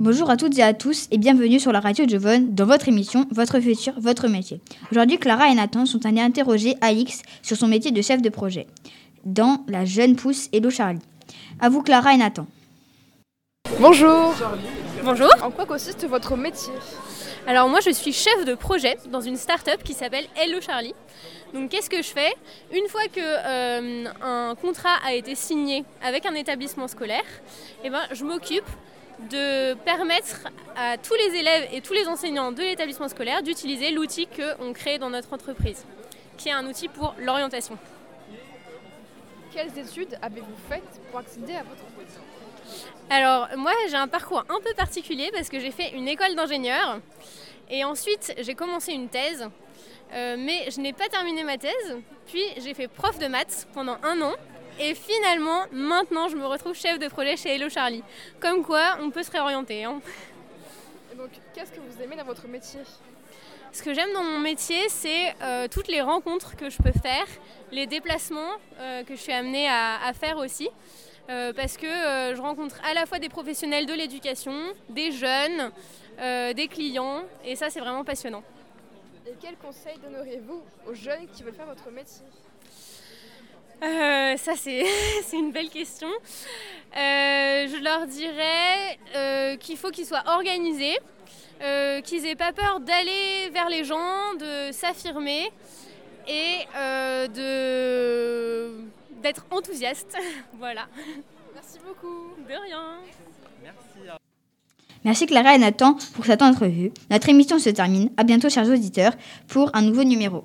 Bonjour à toutes et à tous et bienvenue sur la radio Jovonne dans votre émission Votre futur, votre métier. Aujourd'hui, Clara et Nathan sont allés interroger Alix sur son métier de chef de projet dans La Jeune Pousse Hello Charlie. À vous Clara et Nathan. Bonjour. Bonjour. En quoi consiste votre métier? Alors moi je suis chef de projet dans une start-up qui s'appelle Hello Charlie. Donc qu'est-ce que je fais? Une fois que euh, un contrat a été signé avec un établissement scolaire, eh ben, je m'occupe de permettre à tous les élèves et tous les enseignants de l'établissement scolaire d'utiliser l'outil qu'on crée dans notre entreprise, qui est un outil pour l'orientation. Quelles études avez-vous faites pour accéder à votre métier Alors moi j'ai un parcours un peu particulier parce que j'ai fait une école d'ingénieur et ensuite j'ai commencé une thèse, euh, mais je n'ai pas terminé ma thèse, puis j'ai fait prof de maths pendant un an et finalement, maintenant, je me retrouve chef de projet chez Hello Charlie. Comme quoi, on peut se réorienter. Hein. Et donc, qu'est-ce que vous aimez dans votre métier? Ce que j'aime dans mon métier, c'est euh, toutes les rencontres que je peux faire, les déplacements euh, que je suis amenée à, à faire aussi. Euh, parce que je rencontre à la fois des professionnels de l'éducation, des jeunes, des clients, et ça c'est vraiment passionnant. Et quels conseils donneriez-vous aux jeunes qui veulent faire votre métier? Euh, ça, c'est une belle question. Euh, je leur dirais euh, qu'il faut qu'ils soient organisés, euh, qu'ils n'aient pas peur d'aller vers les gens, de s'affirmer et euh, de d'être enthousiastes. voilà. Merci beaucoup. De rien. Merci Clara et Nathan pour cette entrevue. Notre émission se termine. À bientôt chers auditeurs pour un nouveau numéro.